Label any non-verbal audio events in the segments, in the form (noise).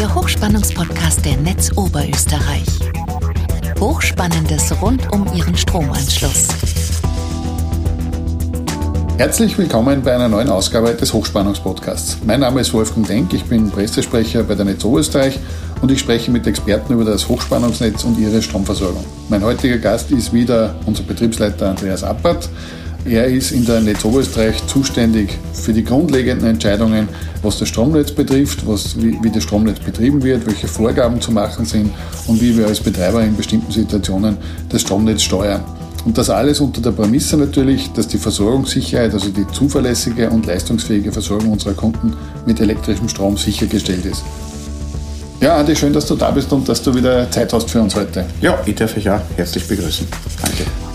der Hochspannungspodcast der Netz Oberösterreich. Hochspannendes rund um Ihren Stromanschluss. Herzlich willkommen bei einer neuen Ausgabe des Hochspannungspodcasts. Mein Name ist Wolfgang Denk, ich bin Pressesprecher bei der Netz Oberösterreich und ich spreche mit Experten über das Hochspannungsnetz und ihre Stromversorgung. Mein heutiger Gast ist wieder unser Betriebsleiter Andreas Appert. Er ist in der Netz Oberösterreich zuständig für die grundlegenden Entscheidungen, was das Stromnetz betrifft, was, wie, wie das Stromnetz betrieben wird, welche Vorgaben zu machen sind und wie wir als Betreiber in bestimmten Situationen das Stromnetz steuern. Und das alles unter der Prämisse natürlich, dass die Versorgungssicherheit, also die zuverlässige und leistungsfähige Versorgung unserer Kunden mit elektrischem Strom sichergestellt ist. Ja, Andi, schön, dass du da bist und dass du wieder Zeit hast für uns heute. Ja, ich darf euch auch herzlich begrüßen. Danke.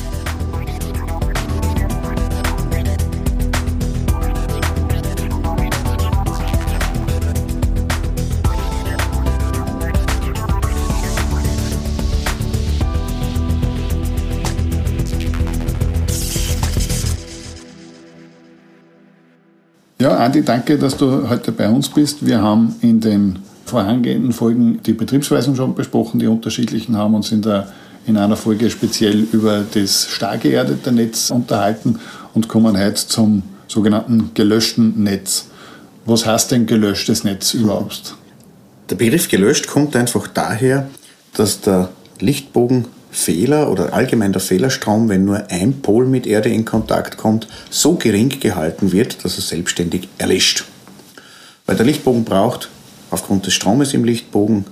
Ja, Andi, danke, dass du heute bei uns bist. Wir haben in den vorangehenden Folgen die Betriebsweisen schon besprochen, die unterschiedlichen haben uns in, der, in einer Folge speziell über das stark geerdete Netz unterhalten und kommen heute zum sogenannten gelöschten Netz. Was heißt denn gelöschtes Netz überhaupt? Der Begriff gelöscht kommt einfach daher, dass der Lichtbogen Fehler oder allgemein der Fehlerstrom, wenn nur ein Pol mit Erde in Kontakt kommt, so gering gehalten wird, dass er selbstständig erlischt. Weil der Lichtbogen braucht aufgrund des Stromes im Lichtbogen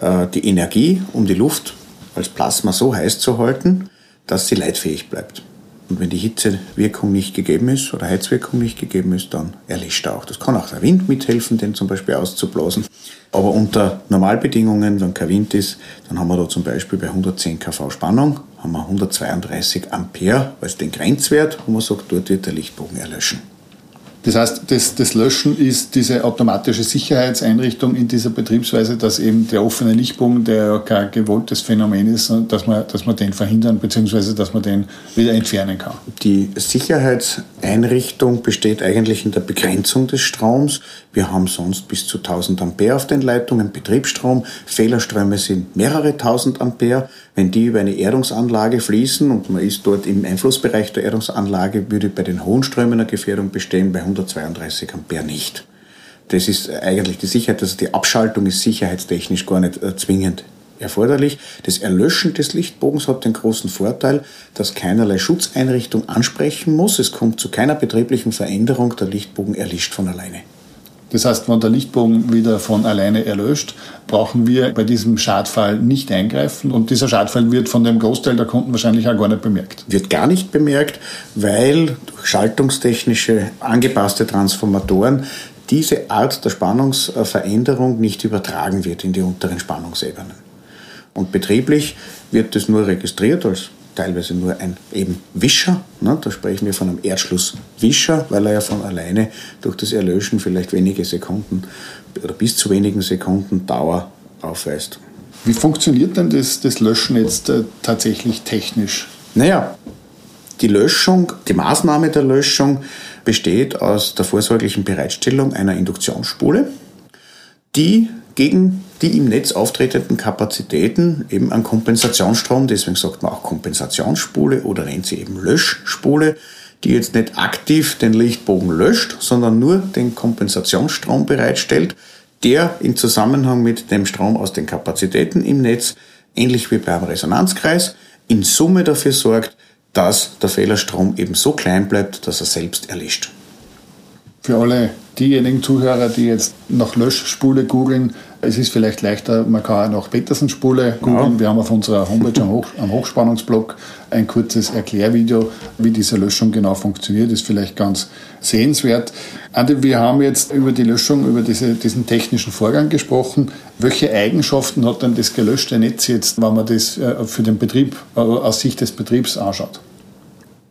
äh, die Energie, um die Luft als Plasma so heiß zu halten, dass sie leitfähig bleibt. Und wenn die Hitzewirkung nicht gegeben ist oder Heizwirkung nicht gegeben ist, dann erlischt er auch. Das kann auch der Wind mithelfen, den zum Beispiel auszublasen. Aber unter Normalbedingungen, wenn kein Wind ist, dann haben wir da zum Beispiel bei 110 kV Spannung, haben wir 132 Ampere als den Grenzwert, wo man sagt, dort wird der Lichtbogen erlöschen. Das heißt, das, das, Löschen ist diese automatische Sicherheitseinrichtung in dieser Betriebsweise, dass eben der offene Lichtbogen, der ja kein gewolltes Phänomen ist, dass man, dass man den verhindern bzw. dass man den wieder entfernen kann. Die Sicherheitseinrichtung besteht eigentlich in der Begrenzung des Stroms. Wir haben sonst bis zu 1000 Ampere auf den Leitungen Betriebsstrom. Fehlerströme sind mehrere tausend Ampere. Wenn die über eine Erdungsanlage fließen und man ist dort im Einflussbereich der Erdungsanlage, würde bei den hohen Strömen eine Gefährdung bestehen, bei 132 Ampere nicht. Das ist eigentlich die Sicherheit, also die Abschaltung ist sicherheitstechnisch gar nicht äh, zwingend erforderlich. Das Erlöschen des Lichtbogens hat den großen Vorteil, dass keinerlei Schutzeinrichtung ansprechen muss. Es kommt zu keiner betrieblichen Veränderung. Der Lichtbogen erlischt von alleine. Das heißt, wenn der Lichtbogen wieder von alleine erlöscht, brauchen wir bei diesem Schadfall nicht eingreifen und dieser Schadfall wird von dem Großteil der Kunden wahrscheinlich auch gar nicht bemerkt. Wird gar nicht bemerkt, weil durch schaltungstechnische angepasste Transformatoren diese Art der Spannungsveränderung nicht übertragen wird in die unteren Spannungsebenen. Und betrieblich wird das nur registriert als teilweise nur ein eben Wischer. Ne? Da sprechen wir von einem Erdschlusswischer, weil er ja von alleine durch das Erlöschen vielleicht wenige Sekunden oder bis zu wenigen Sekunden Dauer aufweist. Wie funktioniert denn das, das Löschen jetzt äh, tatsächlich technisch? Naja, die Löschung, die Maßnahme der Löschung besteht aus der vorsorglichen Bereitstellung einer Induktionsspule, die gegen die im Netz auftretenden Kapazitäten eben an Kompensationsstrom, deswegen sagt man auch Kompensationsspule oder nennt sie eben Löschspule, die jetzt nicht aktiv den Lichtbogen löscht, sondern nur den Kompensationsstrom bereitstellt, der in Zusammenhang mit dem Strom aus den Kapazitäten im Netz, ähnlich wie beim Resonanzkreis, in Summe dafür sorgt, dass der Fehlerstrom eben so klein bleibt, dass er selbst erlischt. Für alle diejenigen Zuhörer, die jetzt nach Löschspule googeln, es ist vielleicht leichter, man kann auch nach Petersen-Spule googeln. Ja. Wir haben auf unserer Homepage am, Hoch, am Hochspannungsblog ein kurzes Erklärvideo, wie diese Löschung genau funktioniert. Ist vielleicht ganz sehenswert. Andi, wir haben jetzt über die Löschung, über diese, diesen technischen Vorgang gesprochen. Welche Eigenschaften hat denn das gelöschte Netz jetzt, wenn man das äh, für den Betrieb äh, aus Sicht des Betriebs anschaut?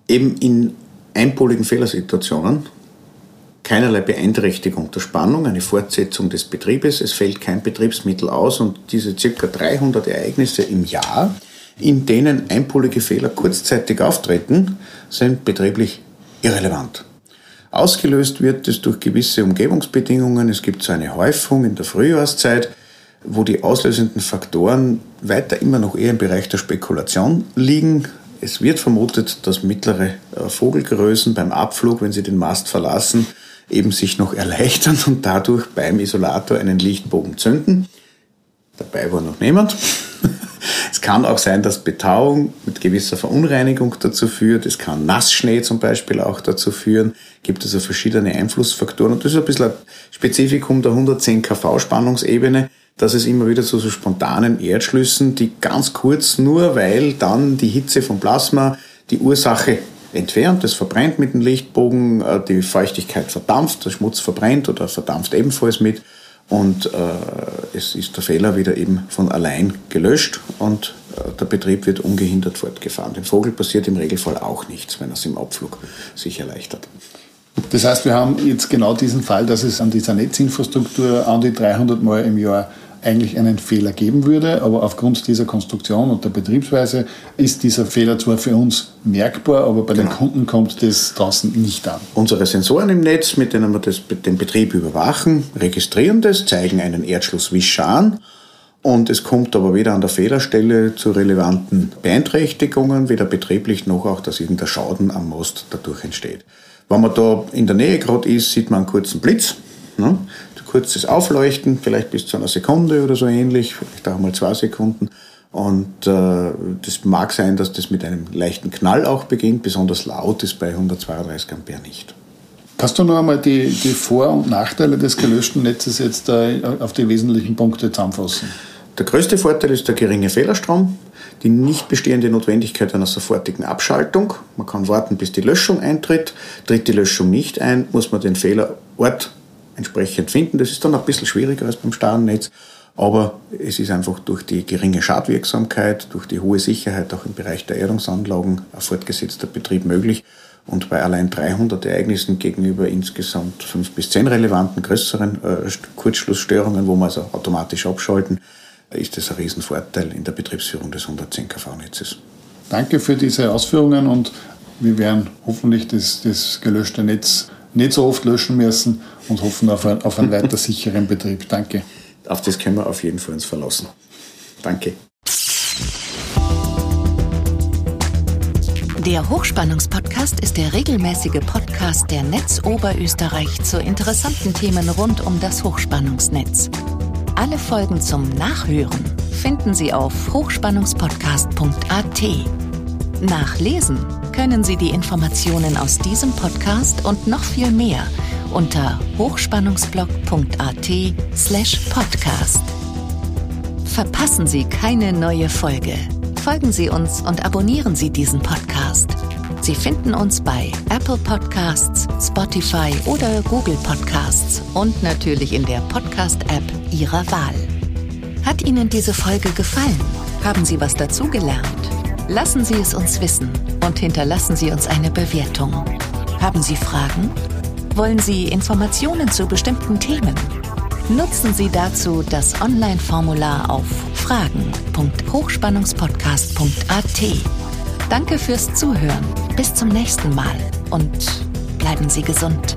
Eben in einpoligen Fehlersituationen keinerlei Beeinträchtigung der Spannung, eine Fortsetzung des Betriebes, es fällt kein Betriebsmittel aus und diese ca. 300 Ereignisse im Jahr, in denen einpolige Fehler kurzzeitig auftreten, sind betrieblich irrelevant. Ausgelöst wird es durch gewisse Umgebungsbedingungen. Es gibt so eine Häufung in der Frühjahrszeit. wo die auslösenden Faktoren weiter immer noch eher im Bereich der Spekulation liegen. Es wird vermutet, dass mittlere äh, Vogelgrößen beim Abflug, wenn sie den Mast verlassen, eben sich noch erleichtern und dadurch beim Isolator einen Lichtbogen zünden. Dabei war noch niemand. (laughs) Es kann auch sein, dass Betauung mit gewisser Verunreinigung dazu führt. Es kann Nassschnee zum Beispiel auch dazu führen. Gibt also verschiedene Einflussfaktoren. Und das ist ein bisschen ein Spezifikum der 110 kV Spannungsebene, dass es immer wieder zu so spontanen Erdschlüssen, die ganz kurz nur weil dann die Hitze vom Plasma die Ursache entfernt, es verbrennt mit dem Lichtbogen, äh, die Feuchtigkeit verdampft, der Schmutz verbrennt oder verdampft ebenfalls mit und äh, es ist der Fehler wieder eben von allein gelöscht und äh, der Betrieb wird ungehindert fortgefahren. Dem Vogel passiert im Regelfall auch nichts, wenn er es im Abflug sich erleichtert. Das heißt, wir haben jetzt genau diesen Fall, dass es an dieser Netzinfrastruktur an die 300 Mal im Jahr eigentlich einen Fehler geben würde, aber aufgrund dieser Konstruktion und der Betriebsweise ist dieser Fehler zwar für uns merkbar, aber bei genau. den Kunden kommt das draußen nicht an. Unsere Sensoren im Netz, mit denen wir das, den Betrieb überwachen, registrieren das, zeigen einen Erdschlusswischer an und es kommt aber weder an der Fehlerstelle zu relevanten Beeinträchtigungen, weder betrieblich noch auch, dass irgendein Schaden am Most dadurch entsteht. Wenn man da in der Nähe gerade ist, sieht man einen kurzen Blitz. Ne? Kurzes Aufleuchten, vielleicht bis zu einer Sekunde oder so ähnlich, vielleicht auch mal zwei Sekunden. Und äh, das mag sein, dass das mit einem leichten Knall auch beginnt, besonders laut ist bei 132 Ampere nicht. Kannst du noch einmal die, die Vor- und Nachteile des gelöschten Netzes jetzt äh, auf die wesentlichen Punkte zusammenfassen? Der größte Vorteil ist der geringe Fehlerstrom, die nicht bestehende Notwendigkeit einer sofortigen Abschaltung. Man kann warten, bis die Löschung eintritt. Tritt die Löschung nicht ein, muss man den Fehlerort entsprechend finden. Das ist dann ein bisschen schwieriger als beim starren Netz, aber es ist einfach durch die geringe Schadwirksamkeit, durch die hohe Sicherheit auch im Bereich der Erdungsanlagen ein fortgesetzter Betrieb möglich. Und bei allein 300 Ereignissen gegenüber insgesamt fünf bis zehn relevanten größeren äh, Kurzschlussstörungen, wo wir also automatisch abschalten, ist das ein Riesenvorteil in der Betriebsführung des 110 kV-Netzes. Danke für diese Ausführungen und wir werden hoffentlich das, das gelöschte Netz nicht so oft löschen müssen und hoffen auf, ein, auf einen weiter sicheren Betrieb. Danke. Auf das können wir auf jeden Fall uns verlassen. Danke. Der Hochspannungspodcast ist der regelmäßige Podcast der Netz Oberösterreich zu interessanten Themen rund um das Hochspannungsnetz. Alle Folgen zum Nachhören finden Sie auf hochspannungspodcast.at. Nachlesen können Sie die Informationen aus diesem Podcast und noch viel mehr unter hochspannungsblog.at slash podcast. Verpassen Sie keine neue Folge. Folgen Sie uns und abonnieren Sie diesen Podcast. Sie finden uns bei Apple Podcasts, Spotify oder Google Podcasts und natürlich in der Podcast-App Ihrer Wahl. Hat Ihnen diese Folge gefallen? Haben Sie was dazugelernt? Lassen Sie es uns wissen und hinterlassen Sie uns eine Bewertung. Haben Sie Fragen? Wollen Sie Informationen zu bestimmten Themen? Nutzen Sie dazu das Online-Formular auf fragen.hochspannungspodcast.at. Danke fürs Zuhören. Bis zum nächsten Mal und bleiben Sie gesund.